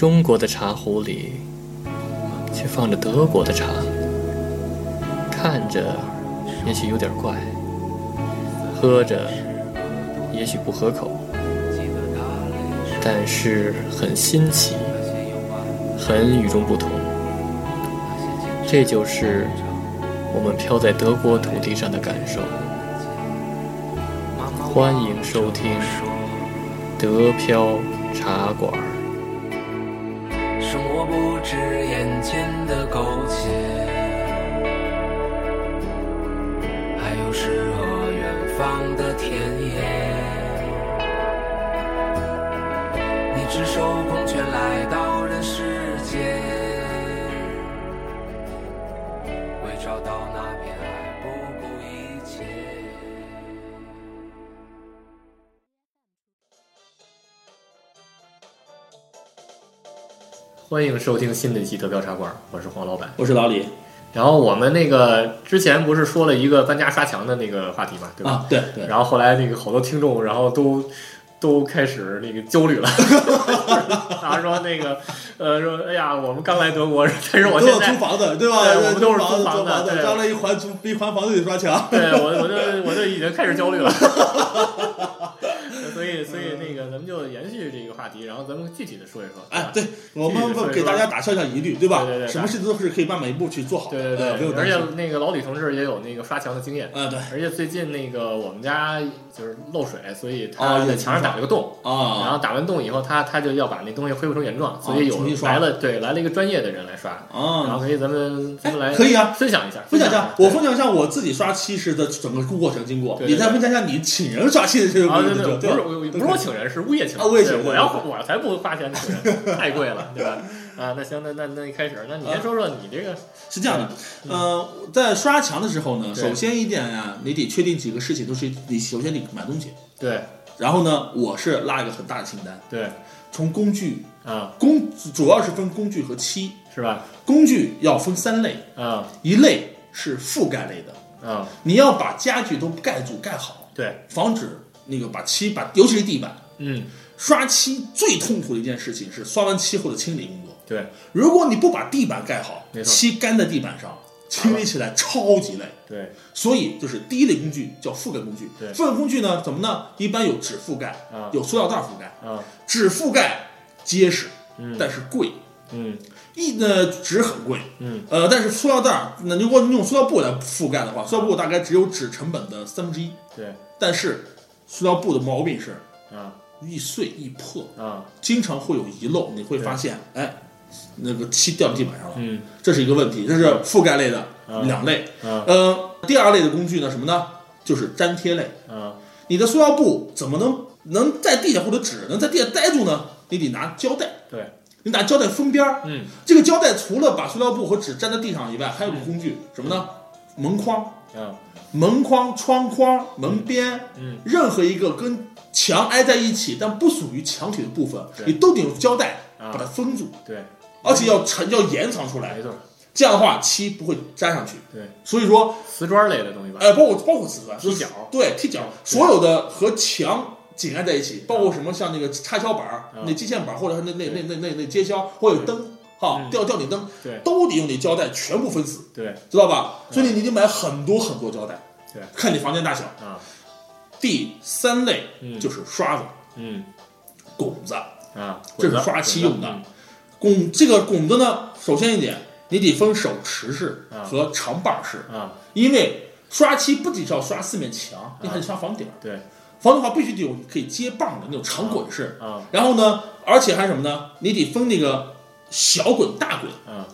中国的茶壶里却放着德国的茶，看着也许有点怪，喝着也许不合口，但是很新奇，很与众不同。这就是我们飘在德国土地上的感受。欢迎收听德飘茶馆。是眼前的苟且，还有诗和远方的田野。你赤手空拳来到人世间，为找到那欢迎收听新的一期德标茶馆，我是黄老板。我是老李然后我们那个之前不是说了一个搬家刷墙的那个话题嘛，对吧？啊，对对，然后后来那个好多听众，然后都都开始那个焦虑了，然后说那个呃说哎呀，我们刚来德国，但是我现在租房子，对吧？对我们都是租房子，租房子租房子，对将来一还租一还房子得刷墙。对我我就我就已经开始焦虑了。所以，所以那个，咱们就延续这个话题，然后咱们具体的说一说。哎，对，我们给大家打消一下疑虑，对吧？对对对什么事情都是可以慢慢一步去做好的，对对对，而且。那个老李同志也有那个刷墙的经验，啊，对而且最近那个我们家就是漏水，所以哦他在墙上打了个洞啊，然啊后打完洞以后，他他就要把那东西恢复成原状，所以有来了对来了一个专业的人来刷，然啊，后可以咱们咱们来可以啊。分享一下，分享一下，我分分享一下我自己刷漆时的整个过程经过，你再分享一下你请人刷漆的这个啊，过程不是我不是我请人，是物业请人，啊物业请人我要我才不花钱请人，太贵了，对吧？啊，那行，那那那一开始，那你先说说你这个，是这样的，呃，在刷墙的时候呢，首先一点呀，你得确定几个事情，都是你首先得买东西，对然后呢，我是拉一个很大的清单，对从工具啊，工主要是分工具和漆，是吧？工具要分三类，啊一类是覆盖类的，啊，你要把家具都盖住盖好，对，防止那个把漆把，尤其是地板嗯，刷漆最痛苦的一件事情是刷完漆后的清理工作。对如果你不把地板盖好漆干在地板上，清理起来超级累。对所以就是第一类工具叫覆盖工具对。覆盖工具呢，怎么呢？一般有纸覆盖，啊有塑料袋覆盖。啊，纸覆盖结实，嗯但是贵。嗯一呢纸很贵，嗯呃，但是塑料袋儿，那如果你用塑料布来覆盖的话，塑料布大概只有纸成本的三分之一。对但是塑料布的毛病是啊易碎易破，啊经常会有遗漏，你会发现，哎，那个漆掉地板上了，嗯这是一个问题。这是覆盖类的啊两类。啊呃，第二类的工具呢，什么呢？就是粘贴类。啊你的塑料布怎么能能在地下或者纸能在地下待住呢？你得拿胶带，对，你拿胶带封边儿。嗯这个胶带除了把塑料布和纸粘在地上以外，还有个工具，什么呢？门框、啊门框、窗框、门边，嗯。任何一个跟墙挨在一起但不属于墙体的部分，你都得用胶带啊。把它封住，对，而且要沉要延长出来。没，错，这样的话漆不会粘上去。对，所以说，瓷砖类的东西吧，呃，包括包括瓷砖、踢脚。对踢脚，所有的和墙紧挨在一起，包括什么像那个插销板那接线板，或者是那那那那那那接销或者灯，哈嗯，吊吊顶灯，对。都得用那胶带全部封死，对。知道吧？所以你你得买很多很多胶带，对，看你房间大小。啊第三类嗯。就是刷子、嗯。拱子，啊，这是刷漆用的。拱这个拱子呢，首先一点，你得分手持式啊。和长把式，嗯啊。因为刷漆不仅是要刷四面墙，你还得刷房顶。儿。对。房顶的话必须得有可以接棒的那种长滚式，啊。然后呢，而且还什么呢？你得分那个小滚、大滚。嗯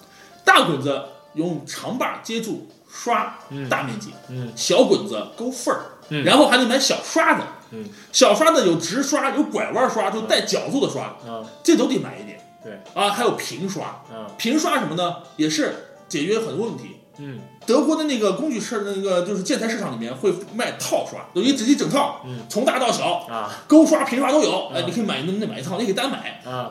大滚子用长把接住刷嗯大面积，嗯小滚子勾缝儿，嗯然后还得买小刷子。嗯小刷子有直刷，有拐弯刷，就带角度的刷，嗯这都得买一点对啊。还有平刷，嗯平刷什么呢？也是解决很多问题。嗯德国的那个工具市那个就是建材市场里面会卖套刷，有一直一整套，嗯从大到小，啊勾刷、平刷都有。嗯哎，你可以买那那买一套，你可以单买啊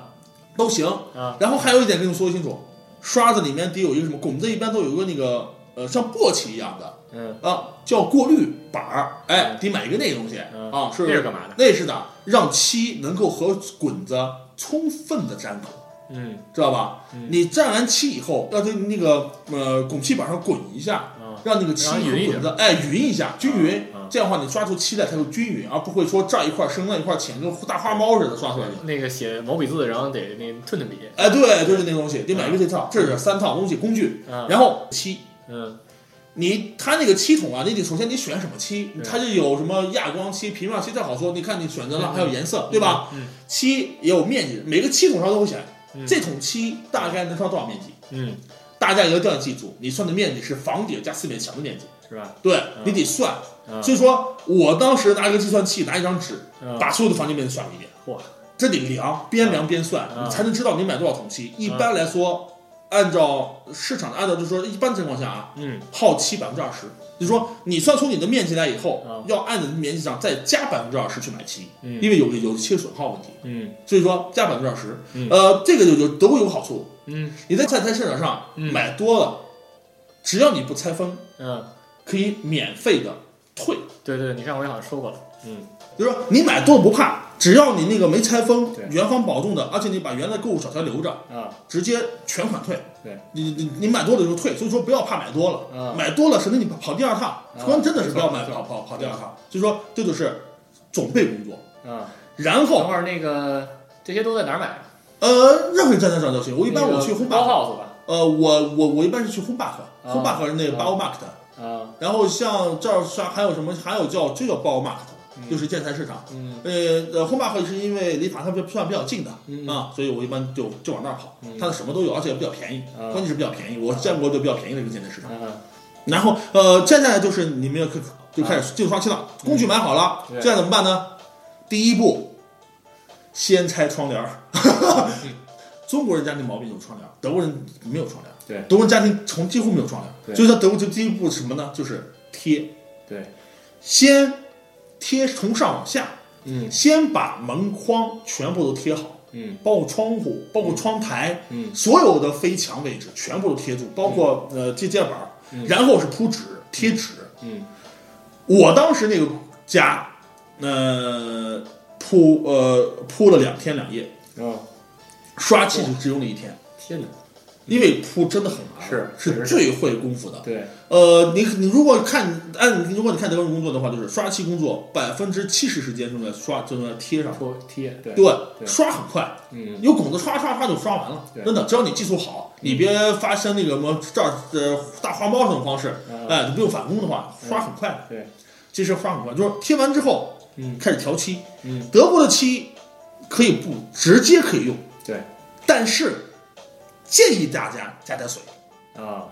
都行。啊然后还有一点跟你说清楚，刷子里面得有一个什么拱子，一般都有一个那个呃像簸箕一样的嗯啊，叫过滤板儿。哎，得买一个那个东西嗯啊，是那是干嘛的？那是的，让漆能够和滚子充分的粘合。嗯知道吧？嗯你蘸完漆以后，要在那个呃汞漆板上滚一下，啊让那个漆匀一和滚子哎匀一下，均匀。这样的话，你刷出漆来才会均匀，而不会说这儿一块深，那一块浅，跟大花猫似的刷出来的。那个写毛笔字，然后得那吞吞笔。哎，对，就是那个东西，得买一个这套，这是三套东西工具。啊然后漆，嗯你它那个漆桶啊，你得首先你选什么漆，它就有什么亚光漆、平面漆，这好说。你看你选择了，嗯还有颜色，对吧？嗯漆也有面积，每个漆桶上都会写嗯这桶漆大概能刷多少面积。嗯大家一定要记住，你算的面积是房顶加四面墙的面积，是吧？对你得算。啊所以说我当时拿一个计算器，拿一张纸，啊把所有的房间面积算了一遍。嚯这得量，边量边算，啊你才能知道你买多少桶漆。一般来说，按照市场，按照就是说一般情况下啊，嗯。耗漆百分之二十，就是说你算出你的面积来以后啊，要按的面积上再加百分之二十去买漆，嗯。因为有有切损耗问题，嗯。所以说加百分之二十嗯。呃，这个就就德国有个好处，嗯。你在菜菜市场上嗯。买多了，只要你不拆封，嗯，可以免费的退。对对，你上回好像说过了。嗯。就是说你买多了不怕，只要你那个没拆封，原封保重的，而且你把原来购物小条留着，啊。直接全款退。对，你你你买多了就退，所以说不要怕买多了，啊。买多了省得你跑跑第二趟。关真的是不要买跑跑跑第二趟，所以说这就是准备工作。啊，然后等会儿那个这些都在哪儿买啊？呃，任何一站台上都行。我一般我去红 Home 包 Bar，house 吧。呃，我我我一般是去 Home Bar 啊。Home Bar 那个啊。Baumarkt，啊。然后像这儿像还有什么还有叫这叫 Baumarkt，就是建材市场。嗯呃呃，Home Bar 是因为离法特比算比较近的嗯啊，所以我一般就就往那儿跑嗯。它的什么都有，而且也比较便宜，啊关键是比较便宜。我见过就比较便宜的一个建材市场。啊然后呃，接下来就是你们要开就开始进入刷漆了，工具买好了，啊对这样怎么办呢？第一步，先拆窗帘儿。中国人家庭毛病有窗帘儿，德国人没有窗帘儿。对德国人家庭从几乎没有窗帘所以说德国就第一步是什么呢？就是贴，对，先贴从上往下，嗯。先把门框全部都贴好，嗯。包括窗户，包括窗台，嗯。所有的飞墙位置全部都贴住，包括呃接接板然后是铺纸贴纸。嗯。我当时那个家，呃，铺呃铺了两天两夜，啊，刷漆就只用了一天，天哪！因为铺真的很麻烦，是是是。最会功夫的。对，呃，你你如果看按如果你看德国人工作的话，就是刷漆工作百分之七十时间用在刷，就在贴上。戳贴，对，对，对。刷很快，嗯。有拱子刷刷刷就刷完了，真的，只要你技术好，你别发生那个什么这儿呃大花猫这种方式，啊哎，你不用返工的话，刷很快。的。对，其实刷很快，就是贴完之后嗯开始调漆。嗯。德国的漆可以不直接可以用，对。但是建议大家加点水，啊，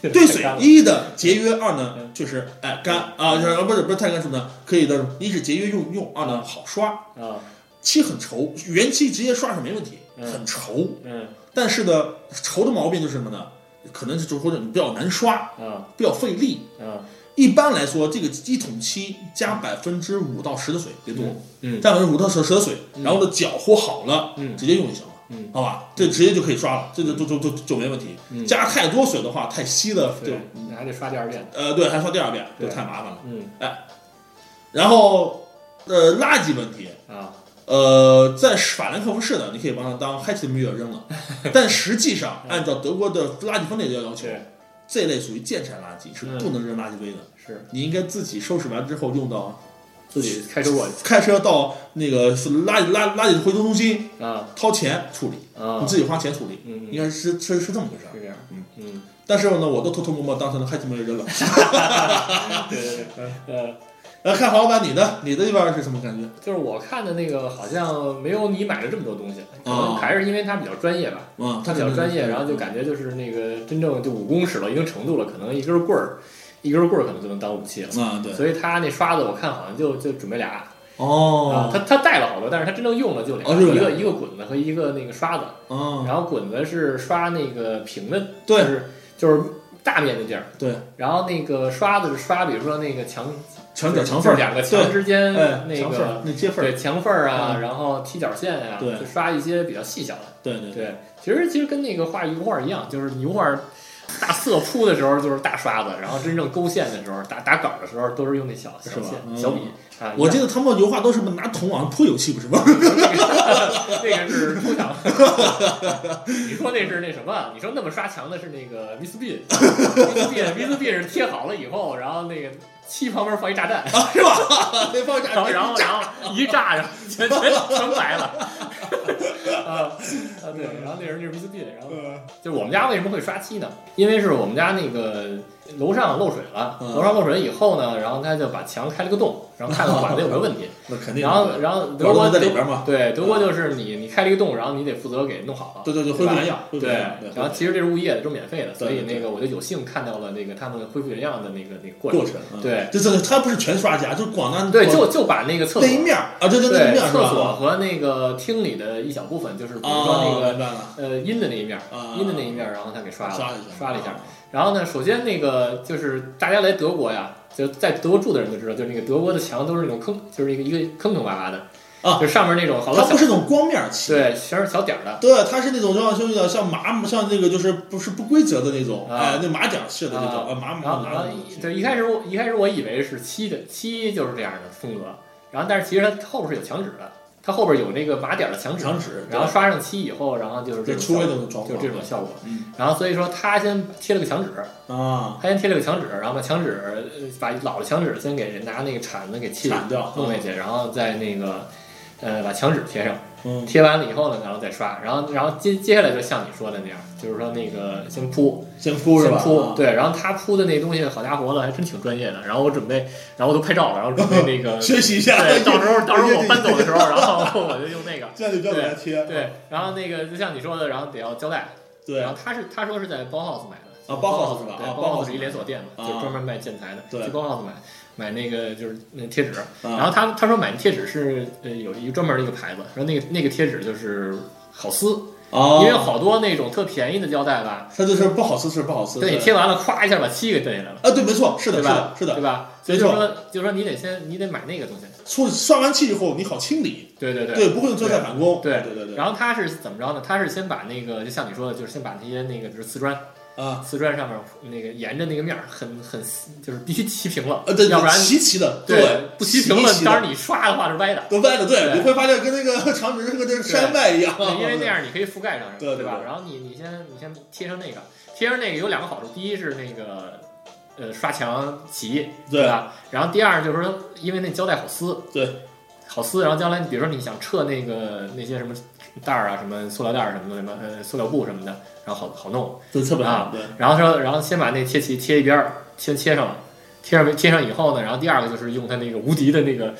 对水一的节约，二呢嗯确实哎干啊，就是不是不是太干什么呢？可以的，一是节约用用，二呢好刷，啊漆很稠，原漆直接刷是没问题，嗯很稠，嗯但是呢稠的毛病就是什么呢？可能是就是或者你比较难刷，啊比较费力。啊一般来说，这个一桶漆加百分之五到十的水，别多，嗯加百分之五到十的水，嗯然后呢搅和好了，嗯直接用就行了。嗯。好吧，这直接就可以刷了，这就就就就就没问题。嗯，加太多水的话，太稀了，就对，你还得刷第二遍，呃对，还刷第二遍，就太麻烦了。嗯。哎然后呃垃圾问题，啊。呃在法兰克福市的你可以帮他当 h a t m e 扔了，但实际上按照德国的垃圾分类的要求，这类属于建材垃圾是嗯。不能扔垃圾堆的，是。你应该自己收拾完之后用到自己开车过去。开车到那个是垃圾垃垃圾回收中心啊。掏钱处理，啊。你自己花钱处理，嗯应该是是是这么回事儿。是这样，嗯。嗯。但是呢，我都偷偷摸摸当成了 a t m e 扔了。对对对，呃。那，看黄老板，你的你的一边是什么感觉？就是我看的那个好像没有你买的这么多东西，可能哦还是因为他比较专业吧，嗯，他比较专业，然后就感觉就是那个真正就武功使到一定程度了，可能一根棍儿，一根棍儿可能就能当武器了。啊，对，所以他那刷子我看好像就就准备俩。啊，哦，他他带了好多，但是他真正用了就俩，哦一个一个滚子和一个那个刷子，哦，然后滚子是刷那个平的，对。就是就是大面的地儿，对，然后那个刷子是刷，比如说那个墙墙角墙缝儿，两个墙之间哎，那个。那接缝儿，对墙缝儿啊，嗯。然后踢脚线啊、对。就刷一些比较细小的。对对对，对，其实其实跟那个画油画一样，就是油画大色铺的时候就是大刷子，然后真正勾线的时候，打打稿的时候都是用那小小线、嗯小笔啊。我记得他们油画都是拿桶往上泼油漆，不是吗？那个是抽墙，你说那是那什么？你说那么刷墙的是那个 Miss Bean，Miss Bean，Miss Bean 是贴好了以后，然后那个漆旁边放一炸弹，啊，是吧？那放炸弹然后然后一炸，然后全全全白了。啊啊对，然后那人就是 PCB，然后就是我们家为什么会刷漆呢？因为是我们家那个楼上漏水了，楼上漏水以后呢，然后他就把墙开了个洞，然后看看管子有没有问题。那肯定。然后然后德国在里边嘛对，德国就是你你开了一个洞，然后你得负责给弄好了。对对对，恢复原样，对然后其实这是物业的，都是免费的，所以那个我就有幸看到了那个他们恢复原样的那个那个过程。过程，嗯，对这这他不是全刷家，就广大对，就就把那个厕所那一面儿啊，对对对厕所和那个厅里的一小部分，就是比如说啊，那个呃阴的那一面，啊，阴的那一面，然后他给刷了，刷了一下，然后呢，首先那个就是大家来德国呀，就在德国住的人都知道，就是那个德国的墙都是那种坑，就是一个一个坑坑洼洼的啊就上面那种好多小它不是那种光面儿漆，对全是小点儿的。对，它是那种像就有点像麻，像那个就是不是不规则的那种，啊哎，那马点儿式的那种，啊呃，麻然麻麻对一开始我一开始我以为是漆的，漆就是这样的风格。然后但是其实它后边是有墙纸的，它后边有那个码点的墙纸，墙纸，然后刷上漆以后，然后就是这种效果的那种状况，就这种效果。嗯然后所以说他先贴了个墙纸，啊，他先贴了个墙纸，然后把墙纸呃把老的墙纸先给人拿那个铲子给砌铲掉，弄下去，然后再那个呃把墙纸贴上，嗯，贴完了以后呢，然后再刷，然后然后接接下来就像你说的那样，就是说那个先铺，先铺是吧？先铺，啊，对，然后他铺的那东西，好家伙了，还真挺专业的。然后我准备，然后我都拍照了，然后准备那个，学习一下，对，到时候 到时候我搬走的时候，然后我就用那个，这样就比较给它贴，对，然后那个就像你说的，然后得要胶带，对然后他是他说是在包 house 买的。啊包 house 是吧对啊，Bauhaus Bauhaus 是一连锁店嘛，啊就专门卖建材的。对去包 house 买买那个就是那贴纸，啊然后他他说买贴纸是呃有一个专门的一个牌子，说那个那个贴纸就是好撕，啊，因为好多那种特便宜的胶带吧，它就是不好撕是不好撕，对你贴完了，咵一下把漆给蹬下来了。啊，对，没错，是的，是的，？是的对，吧？所以就说，就说你得先，你得买那个东西。出刷完漆以后你好清理，对对对。对，不会用胶带反攻，对对对对，然后他是怎么着呢？他是先把那个，就像你说的，就是先把那些那个就是瓷砖，啊，瓷砖上面那个沿着那个面儿很很就是必须齐平了，呃，对，要不然齐齐的，对不齐平了，当然你刷的话是歪的，都歪的，对，对。你会发现跟那个墙纸是个这个山脉一样，对因为那样你可以覆盖上，吧？对对对然后你你先你先贴上那个，贴上那个有两个好处，第一是那个呃刷墙齐，对。吧？然后第二就是说，因为那胶带好撕，对，好撕。然后将来比如说你想撤那个那些什么袋儿啊，什么塑料袋儿什么的，什么呃塑料布什么的，然后好好弄。对，特别啊，对，然后说，然后先把那贴齐贴一边儿，先贴上了，贴上贴上以后呢，然后第二个就是用它那个无敌的那个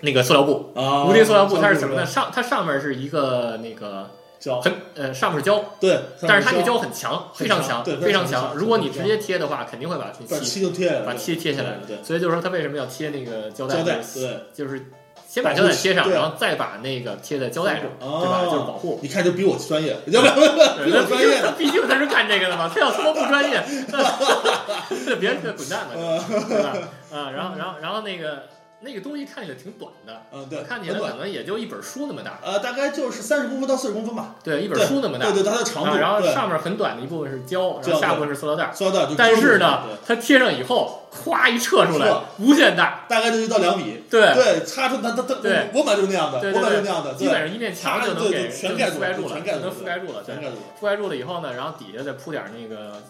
那个塑料布。啊，无敌塑料布它是什么呢？？上它上面是一个那个胶，很呃上面是胶，对，但是它那胶胶很强，非常强，对非常强。如果你直接贴的话，肯定会把把漆漆就贴把漆贴下来。对，所以就是说，它为什么要贴那个胶带？胶带，对，就是先把胶带贴上，然后再把那个贴在胶带上，哦对吧？就是保护。你看就比我专业，比我专业的，毕竟他是干这个的嘛，他要他妈不专业，那别人就滚蛋吧，对吧？啊，然后然后然后那个那个东西看起来挺短的，嗯，对，看起来，可能也就一本书那么大，呃，大概就是三十公分到四十公分吧，对，一本对书那么大对。对，它的长度，啊然后，上面很短的一部分是胶，然后下部分是塑料袋儿。塑料袋就但是呢，它贴上以后，咵一撤出来，无限大。大概就一到两米，对对，擦出它它它，对我买就是那样的，我买就是那样的，基本上一面墙就能给全盖住了能覆盖住了，全盖住了覆盖住了。全，盖住了，覆盖住了以后呢，然后底下再铺点那个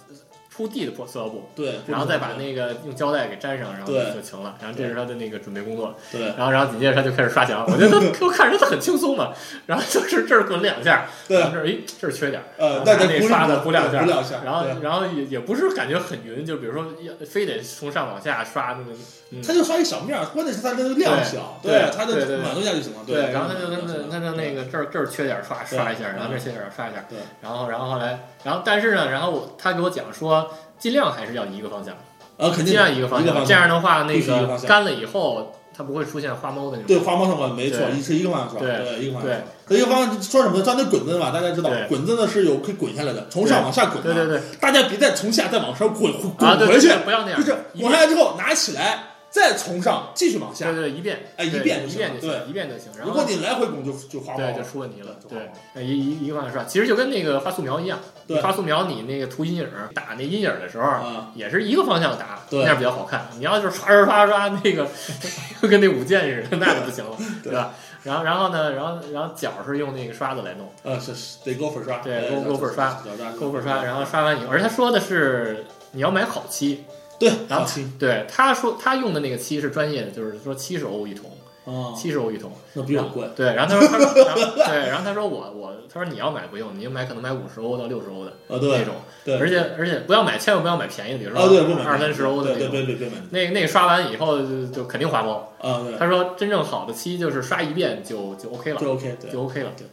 铺地的破塑料布，对，然后再把那个用胶带给粘上，然后对就行了。然后这是他的那个准备工作，对。然后然后紧接着他就开始刷墙，我觉得他我看着他很轻松嘛，然后就是这儿滚两下，对。然后这儿诶这儿缺点儿，呃，然后拿那再补那刷的补补两下补，两下，然后然后也也不是感觉很匀，就比如说要非得从上往下刷那个，嗯他就刷一小面儿，关键是它那个量小，对它对对对的满足一下就行了，对，然后他就跟那那他就那个这儿这儿缺点儿刷刷一下，嗯然后这儿缺点儿刷一下，对，然后然后后来然后但是呢，然后我他给我讲说尽量还是要一个方向。啊，肯定尽量一个方向，这样的话，那个干了以后，它不会出现花猫的那种。对花猫上管没错，一是一个方向刷，对对，一个方向对刷。它一个方向说什么呢？像那滚子嘛，大家知道，滚子呢是有可以滚下来的，从上往下滚的。对对对，大家别再从下再往上滚滚回去不要那样，就是滚下来之后拿起来，再从上继续往下对。对，一遍，哎一遍就行一遍就行，对一遍就行。然后如果你来回拱就就花对就。出问题了，对就花光了，呃一一一个方向刷，其实就跟那个画素描一样，对你画素描你那个涂阴影打那阴影的时候，啊，也是一个方向打，对那样比较好看。你要就是刷刷刷刷那个，就跟那舞剑似的，那就不行了，对吧？然后然后呢，然后然后脚是用那个刷子来弄，呃是是得勾粉刷，对哎勾勾粉刷，勾粉刷，然后刷完以后，而他说的是你要买好漆，对，然后对，他说他用的那个漆是专业的，就是说七十欧一桶，啊，七十欧一桶。那比我贵。对，然后他说，他说，然后对，然后他说我我，他说你要买不用，你买可能买五十欧到六十欧的啊，对那种，对而且而且不要买，千万不要买便宜的，比如啊，对，不说买二三十欧的对对那种，别别别买那那个刷完以后就就肯定花包。啊，对，他说真正好的漆就是刷一遍就就 OK 了，就 OK，就 OK 了对。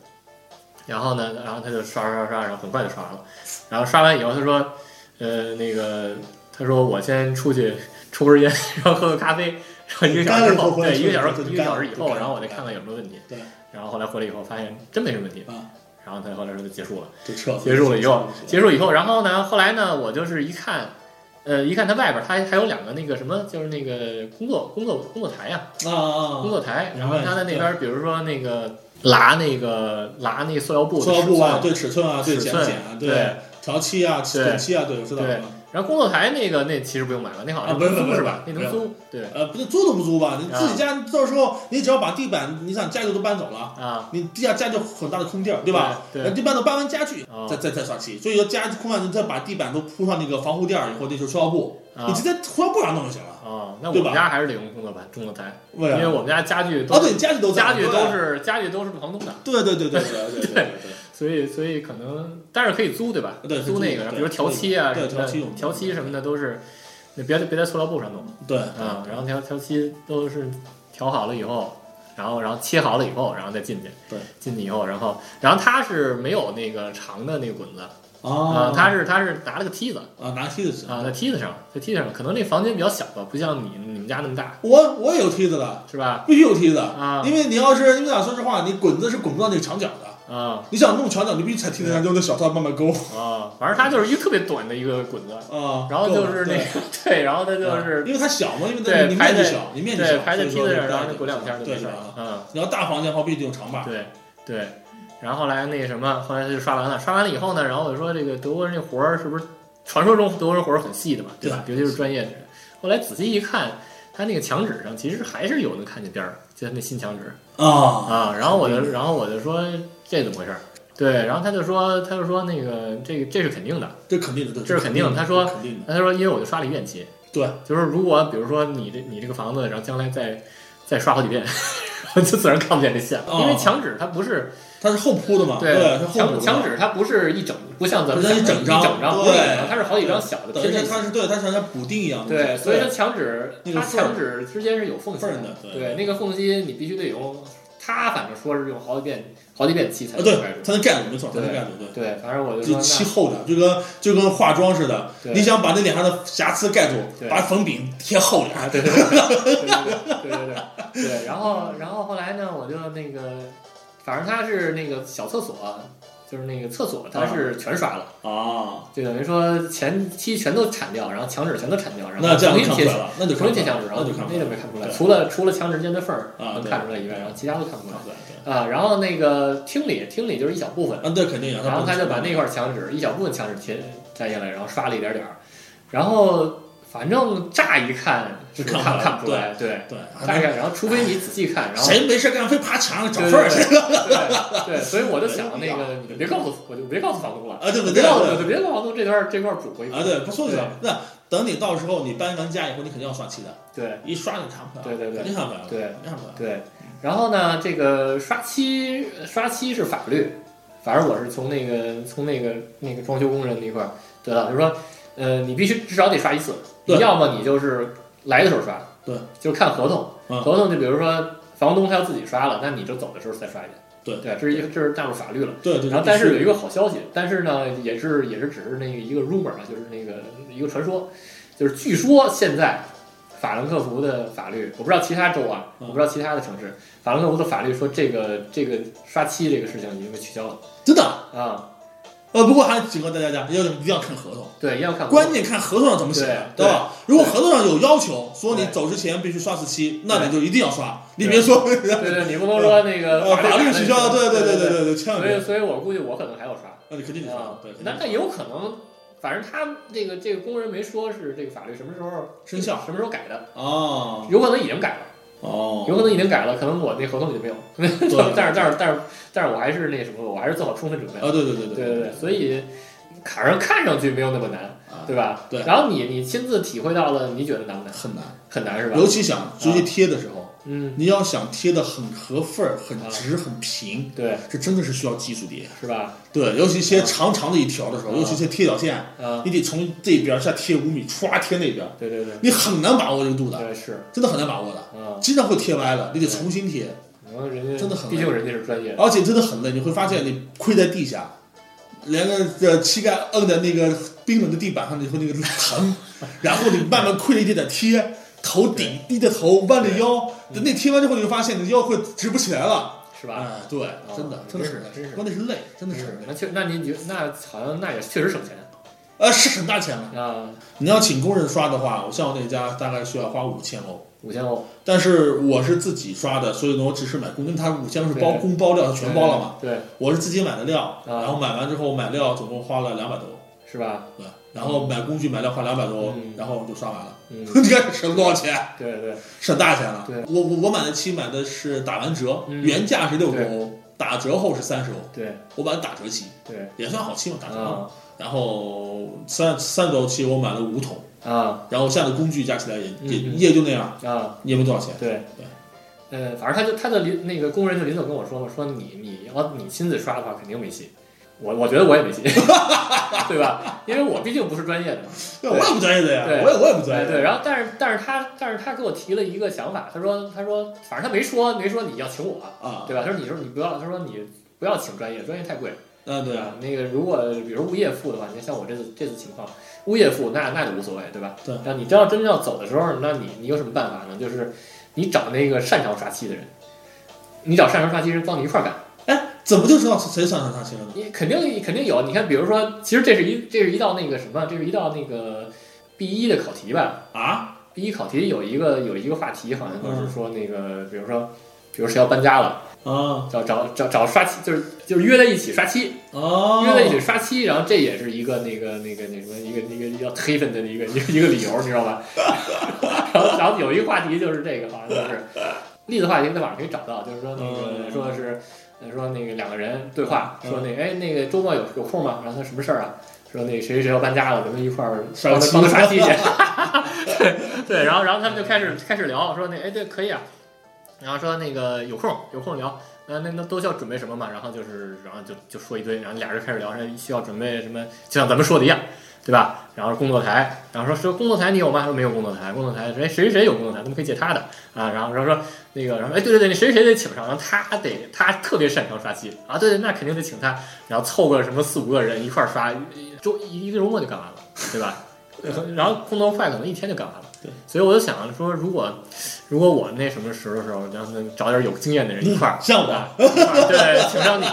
然后呢，然后他就刷刷刷，然后很快就刷完了。然后刷完以后，他说，呃，那个他说我先出去抽根烟，然后喝个咖啡，然后一个小时之后，对，一个小时一个小时以后，然后我再看看有什么问题。对。然后后来回来以后发现真没什么问题啊。然后他后来说就结束了。就撤了。结束了以后，结结束以后，然后呢，后来呢，我就是一看，呃，一看他外边他还有两个那个什么，就是那个工作工作工作台呀、啊啊工作台，然后他在那边，比如说那个拉那个拉那个塑料布塑料布啊，对尺寸啊，对剪剪啊，对，调漆啊，对漆啊，对，我知道。对然后工作台那个那其实不用买了，那好像，不不不，是吧？那能租对？呃，不是租都不租吧？你自己家到时候你只要把地板，你想家具都搬走了啊，你地下家具很大的空地儿，对吧？对，地搬都搬完家具，再再再刷漆。所以说家空了，你再把地板都铺上那个防护垫儿，以后那就是塑料布，你直接塑料布上弄就行了啊。那我们家还是得用工作台，工作台，因为我们家家具哦对，家具都家具都是家具都是房东的，对对对对对对对。所以所以可能但是可以租对吧？对租那个，比如调漆啊什么的对调漆什么的都是，你别别在塑料布上弄。对啊，然后调调漆都是调好了以后，然后然后切好了以后，然后再进去。对，进去以后，然后然后它是没有那个长的那个滚子啊他，，是他是拿了个梯子啊拿梯子啊，在梯子上，在梯子上，可能那房间比较小吧，不像你你们家那么大，我我也有梯子的，是吧？必须有梯子，啊因为你要是因为讲说实话，你滚子是滚不到那个墙角的。啊你想弄墙角，你必须踩梯子上，用那小套慢慢勾啊，反正它就是一个特别短的一个滚子，啊。然后就是那个对，然后它就是因为它小嘛，因为它对你面积小，你面积小，对排在所以说梯子上，然后就滚两下就对没事儿了。了。嗯。你要大房间的话，必须用长把。对对，然后后来那个什么，后来他就刷完了，刷完了以后呢，然后我就说这个德国人这活儿是不是传说中德国人活儿很细的嘛，对吧？尤其是专业的人。后来仔细一看，他那个墙纸上其实还是有能看见边儿，就是那新墙纸啊啊。然后我就然后我就说这怎么回事儿？对，然后他就说他就说那个这个这是肯定的，这肯定的，这是肯定的。他说肯定的，他说因为我就刷了一遍漆，对，就是如果比如说你这你这个房子，然后将来再再刷好几遍，就自然看不见这线了，因为哦墙纸它不是。它是后铺的嘛，对，它后铺的墙墙纸它不是一整，不像咱们不是一整张一整张，对不是一整张它是好几张小的。它是对，它像像补丁一样的，对，所以它墙纸它墙纸之间是有缝隙的对。对，那个缝隙你必须得用，他反正说是用好几遍，好几遍的才材，对，他能盖住没错，他能盖住，对，反正我就，就漆厚点，就跟，就跟化妆似的，你想把那脸上的瑕疵盖住，把粉饼贴厚点，对对对对对对，然后然后后来呢，我就那个，反正他是那个小厕所。就是那个厕所它是全刷了。啊，就等于说前期全都铲掉，然后墙纸全都铲掉，然后重新贴那就重新贴墙纸，然后那就那就没看出来，除了除了墙纸间的缝儿能看出来以外，然后其他都看不出来啊。然后那个厅里厅里就是一小部分，啊，对，肯定啊，然后他就把那块墙纸一小部分墙纸贴摘下来，然后刷了一点点儿，然后反正乍一看是就看看不出来对，对，乍一看，然后除非你仔细看，然后谁没事干非爬墙上找对缝儿去对对对，所以我就想那个，你就别告诉我就别告诉房东了，啊？对不对？别告诉就别告诉房东这段这块补回啊，对，不说就行。那等你到时候你搬完家以后，你肯定要刷漆的，对一刷就看不出来，对对对肯定看不出来，对肯定看不出来。对，然后呢，这个刷漆刷漆是法律，反正我是从那个从那个那个装修工人那块儿得到，就是说，呃，你必须至少得刷一次，对。要么你就是来的时候刷，对，就看合同，嗯。合同就比如说房东他要自己刷了，那你就走的时候再刷一遍，对。对，这是一个这是纳入法律了。对对。然后，但是有一个个好消息，但是呢，也是也是只是那个一个 rumor 啊，就是那个一个传说，就是据说现在法兰克福的法律，我不知道其他州啊，嗯。我不知道其他的城市，法兰克福的法律说这个这个刷漆这个事情已经被取消了。真的？啊，呃，不过还警告大家，要一定要看合同，对，要看关键看合同上怎么写的，对吧？如果合同上有要求，说你走之前必须刷四期，那你就一定要刷，你别说对 对，你不能说那个呃法律取消，对对对对对对，千万所以，所以我估计我可能还要刷那你肯定得刷啊，，对，那那也有可能，反正他这个这个工人没说是这个法律什么时候生效什么时候改的，哦有可能已经改了。哦，有可能已经改了，可能我那合同里就没有，对 但是但是但是但是我还是那什么，我还是做好充分准备。啊，对对对对对对，所以卡上看上去没有那么难，啊对吧？对然后你你亲自体会到了，你觉得难不难？很难，很难是吧？尤其想直接贴的时候，嗯，你要想贴的很合缝儿、很直、很平，对，这真的是需要技术的。是吧？对，尤其一些长长的一条的时候，啊。尤其一些贴角线，啊，你得从这边下贴五米，歘贴那边，对对对，你很难把握这个度的，对是。真的很难把握的，啊，经常会贴歪了，你得重新贴，然后人家真的很毕竟人家是专业的，而且真的很累，你会发现你跪在地下，连个呃膝盖摁在那个冰冷的地板上，你会那个疼，然后你慢慢跪着一点点贴，头顶低着头，弯着腰，等你贴完之后，你就发现你的腰会直不起来了。是吧？哎，对，真的，真的是。关键是累，真的是。那确那你就那好像那也确实省钱。呃，是很大钱了。啊，你要请工人刷的话，我像我那家大概需要花五千欧，五千欧，但是我是自己刷的，所以呢，我只是买工，因为它五千是包工包料，它全包了嘛。对，我是自己买的料，啊。然后买完之后买料总共花了两百多，是吧？对，然后买工具买料花两百多嗯，然后就刷完了。嗯，你看省了多少钱？对对省大钱了。对我我我买的漆买的是打完折，嗯原价是六十对欧，打折后是三十欧，对我买的打折漆，对也算好漆嘛，打折然后三三周期我买了五桶，啊然后下的工具加起来也也也就那样，啊！也没多少钱。对对，呃，反正他就他的临那个工人就临走跟我说嘛，说你你要你亲自刷的话肯定没戏，我我觉得我也没戏，对吧？因为我毕竟不是专业的嘛。对，我也不专业的呀，对我也我也不专业。哎对，然后但是但是他但是他给我提了一个想法，他说他说反正他没说没说你要请我，啊，对吧？他说你说你不要，他说你不要请专业，专业太贵，嗯对啊？那个如果比如物业付的话，你像我这次这次情况，物业付那那就无所谓，对吧？对那你真要真要走的时候，那你你有什么办法呢？就是你找那个擅长刷漆的人，你找擅长刷漆人帮你一块儿干。哎，怎么就知道是谁上上上新了呢？你肯定肯定有，你看，比如说，其实这是一这是一道那个什么，这是一道那个 B 一的考题吧啊，？B 一考题有一个有一个话题，好像嗯就是说那个，比如说，比如谁要搬家了，啊找找找找刷漆，就是就是约在一起刷漆，哦，约在一起刷漆，然后这也是一个那个那个那什么一个一个要黑粉的一个一个一个理由，你知道吧？然后然后有一个话题就是这个，好像就是例子话题在网上可以找到，就是说那个嗯说的是呃说那个两个人对话，说那个哎那个周末有有空吗？然后他什么事儿啊？说那谁谁谁要搬家了，咱们一块儿帮他刷漆帮他刷漆去。对对，然后然后他们就开始开始聊，说那哎对可以啊，然后说那个有空有空聊，那那那都需要准备什么嘛？然后就是然后就就说一堆，然后俩人开始聊，需要准备什么，就像咱们说的一样，对吧？然后工作台，然后说说工作台你有吗？说没有工作台，工作台谁谁谁有工作台，咱们可以借他的啊。然后然后说那个，然后哎对对对，那谁谁谁得请上，然后他得他特别擅长刷漆啊，对对，那肯定得请他，然后凑个什么四五个人一块刷，周一一个周末就干完了，对吧？然后工作快，可能一天就干完了。对，所以我就想说，如果如果我那什么时候的时候，然后呢找点有经验的人一块儿，像我对，请上你，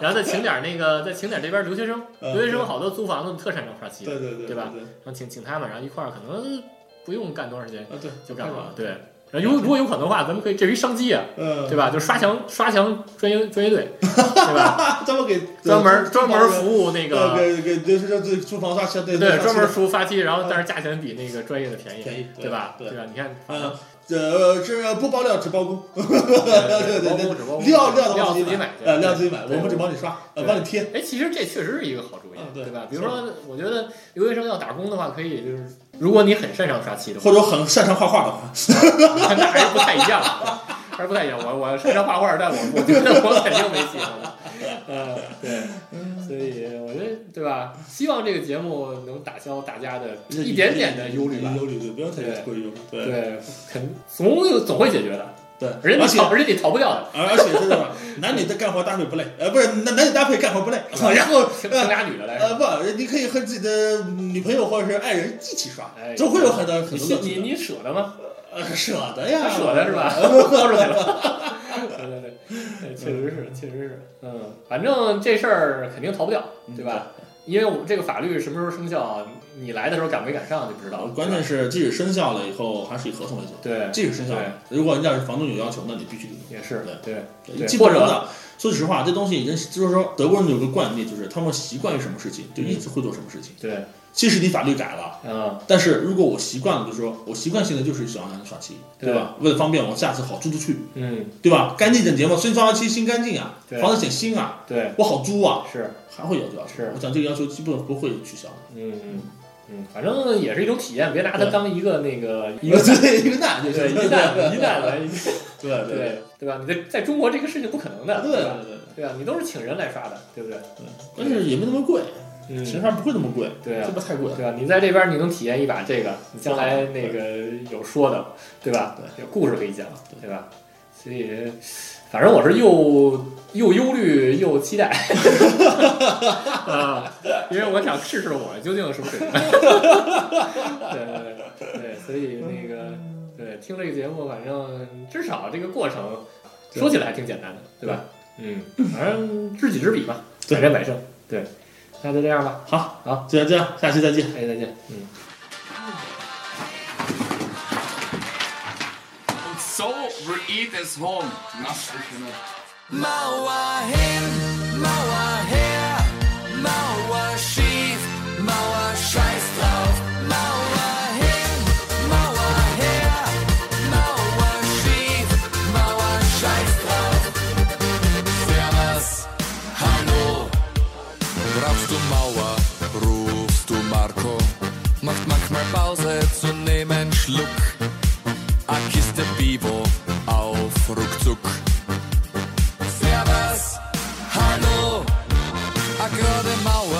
然后再请点那个，再请点这边留学生，嗯留学生好多租房子特擅长刷漆，对对对对吧？然后请请他们，然后一块儿可能不用干多长时间就干完了，对。然后如如果有可能的话，咱们可以这是一商机啊，嗯，对吧？就刷墙刷墙专业专业队，对吧？专门给专门专门服服务那个给给就是这房刷墙，对对，专门服务发漆，然后但是价钱比那个专业的便宜，便宜对吧？对吧？你看，嗯，这这不包料只包工，对对对料料的料自己买，呃，料自己买，对我们只帮你刷，呃，帮你贴，哎，其实这确实是一个好主意对吧？比如说，我觉得留学生要打工的话，可以就是，如果你很擅长刷漆的话，或者很擅长画画的话，那还是不太一样，还是不太一样。我我擅长画画，但我我觉得我肯定没戏的。嗯，对，所以我觉得对吧？希望这个节目能打消大家的一点点的忧虑吧。忧虑对，不要太过于忧虑，对对，肯总有总会解决的，对，而且而且逃，而且你逃不掉的。而而且真的，男女的干活搭配不累，呃，不是男男女搭配干活不累，然后 请请俩女的来呃不，你可以和自己的女朋友或者是爱人一起刷哎，总会有很多很你多。你你舍得吗？呃舍得呀，舍得是吧？豁出去了。对对对，对确实是，确实是，嗯，反正这事儿肯定逃不掉，对吧？因为我们这个法律什么时候生效，你来的时候赶没赶上就不知道了。关键是，即使生效了以后，还是以合同为准。对，即使生效了，如果人家是房东有要求，那你必须得也是对对对，对基本上或的。说实话，这东西已经就是说，德国人有个惯例，就是他们习惯于什么事情，就一直会做什么事情。对，即使你法律改了，嗯，但是如果我习惯了，就是说我习惯性的就是想让人耍气，对吧？为了方便我下次好租出去，嗯，对吧？干净整洁嘛，所以装修新干净啊，房子显新啊，对，我好租啊，是，还会有这要求。是我想这个要求基本不会取消的。嗯嗯嗯，反正也是一种体验，别拿它当一个那个 一个对一个难就是对一难一难来，对对对对吧？你在在中国这个事情不可能的，对对吧？对对啊，你都是请人来刷的，对不对？关键是也没那么贵，嗯，其实还不会那么贵，对啊这不太贵了。对吧？你在这边你能体验一把这个，你将来那个有说的，对吧？对，有故事可以讲，对吧？所以，反正我是又又忧虑又期待 啊，因为我想试试我究竟是不是 水平。对对对对，所以那个对听这个节目，反正至少这个过程说起来还挺简单的，对吧？嗯，反正知己知彼嘛，对百战百胜。对，那就这样吧。好，好，就这样，下期再见。下期再见。嗯。So eat es home. Macht manchmal Pause zu nehmen Schluck. A Kiste Bibo auf Ruckzuck. Servus, hallo, a gerade Mauer,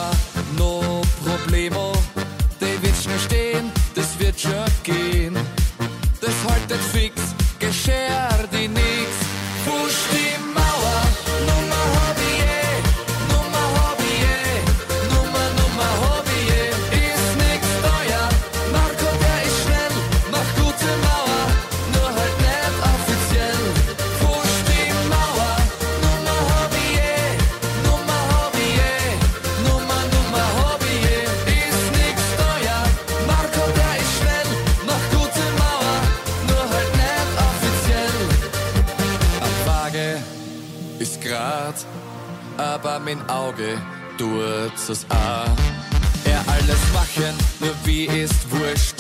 Auge tut's es auch. Er alles machen, nur wie ist wurscht.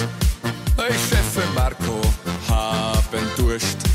Ich Chef Marco haben Durst.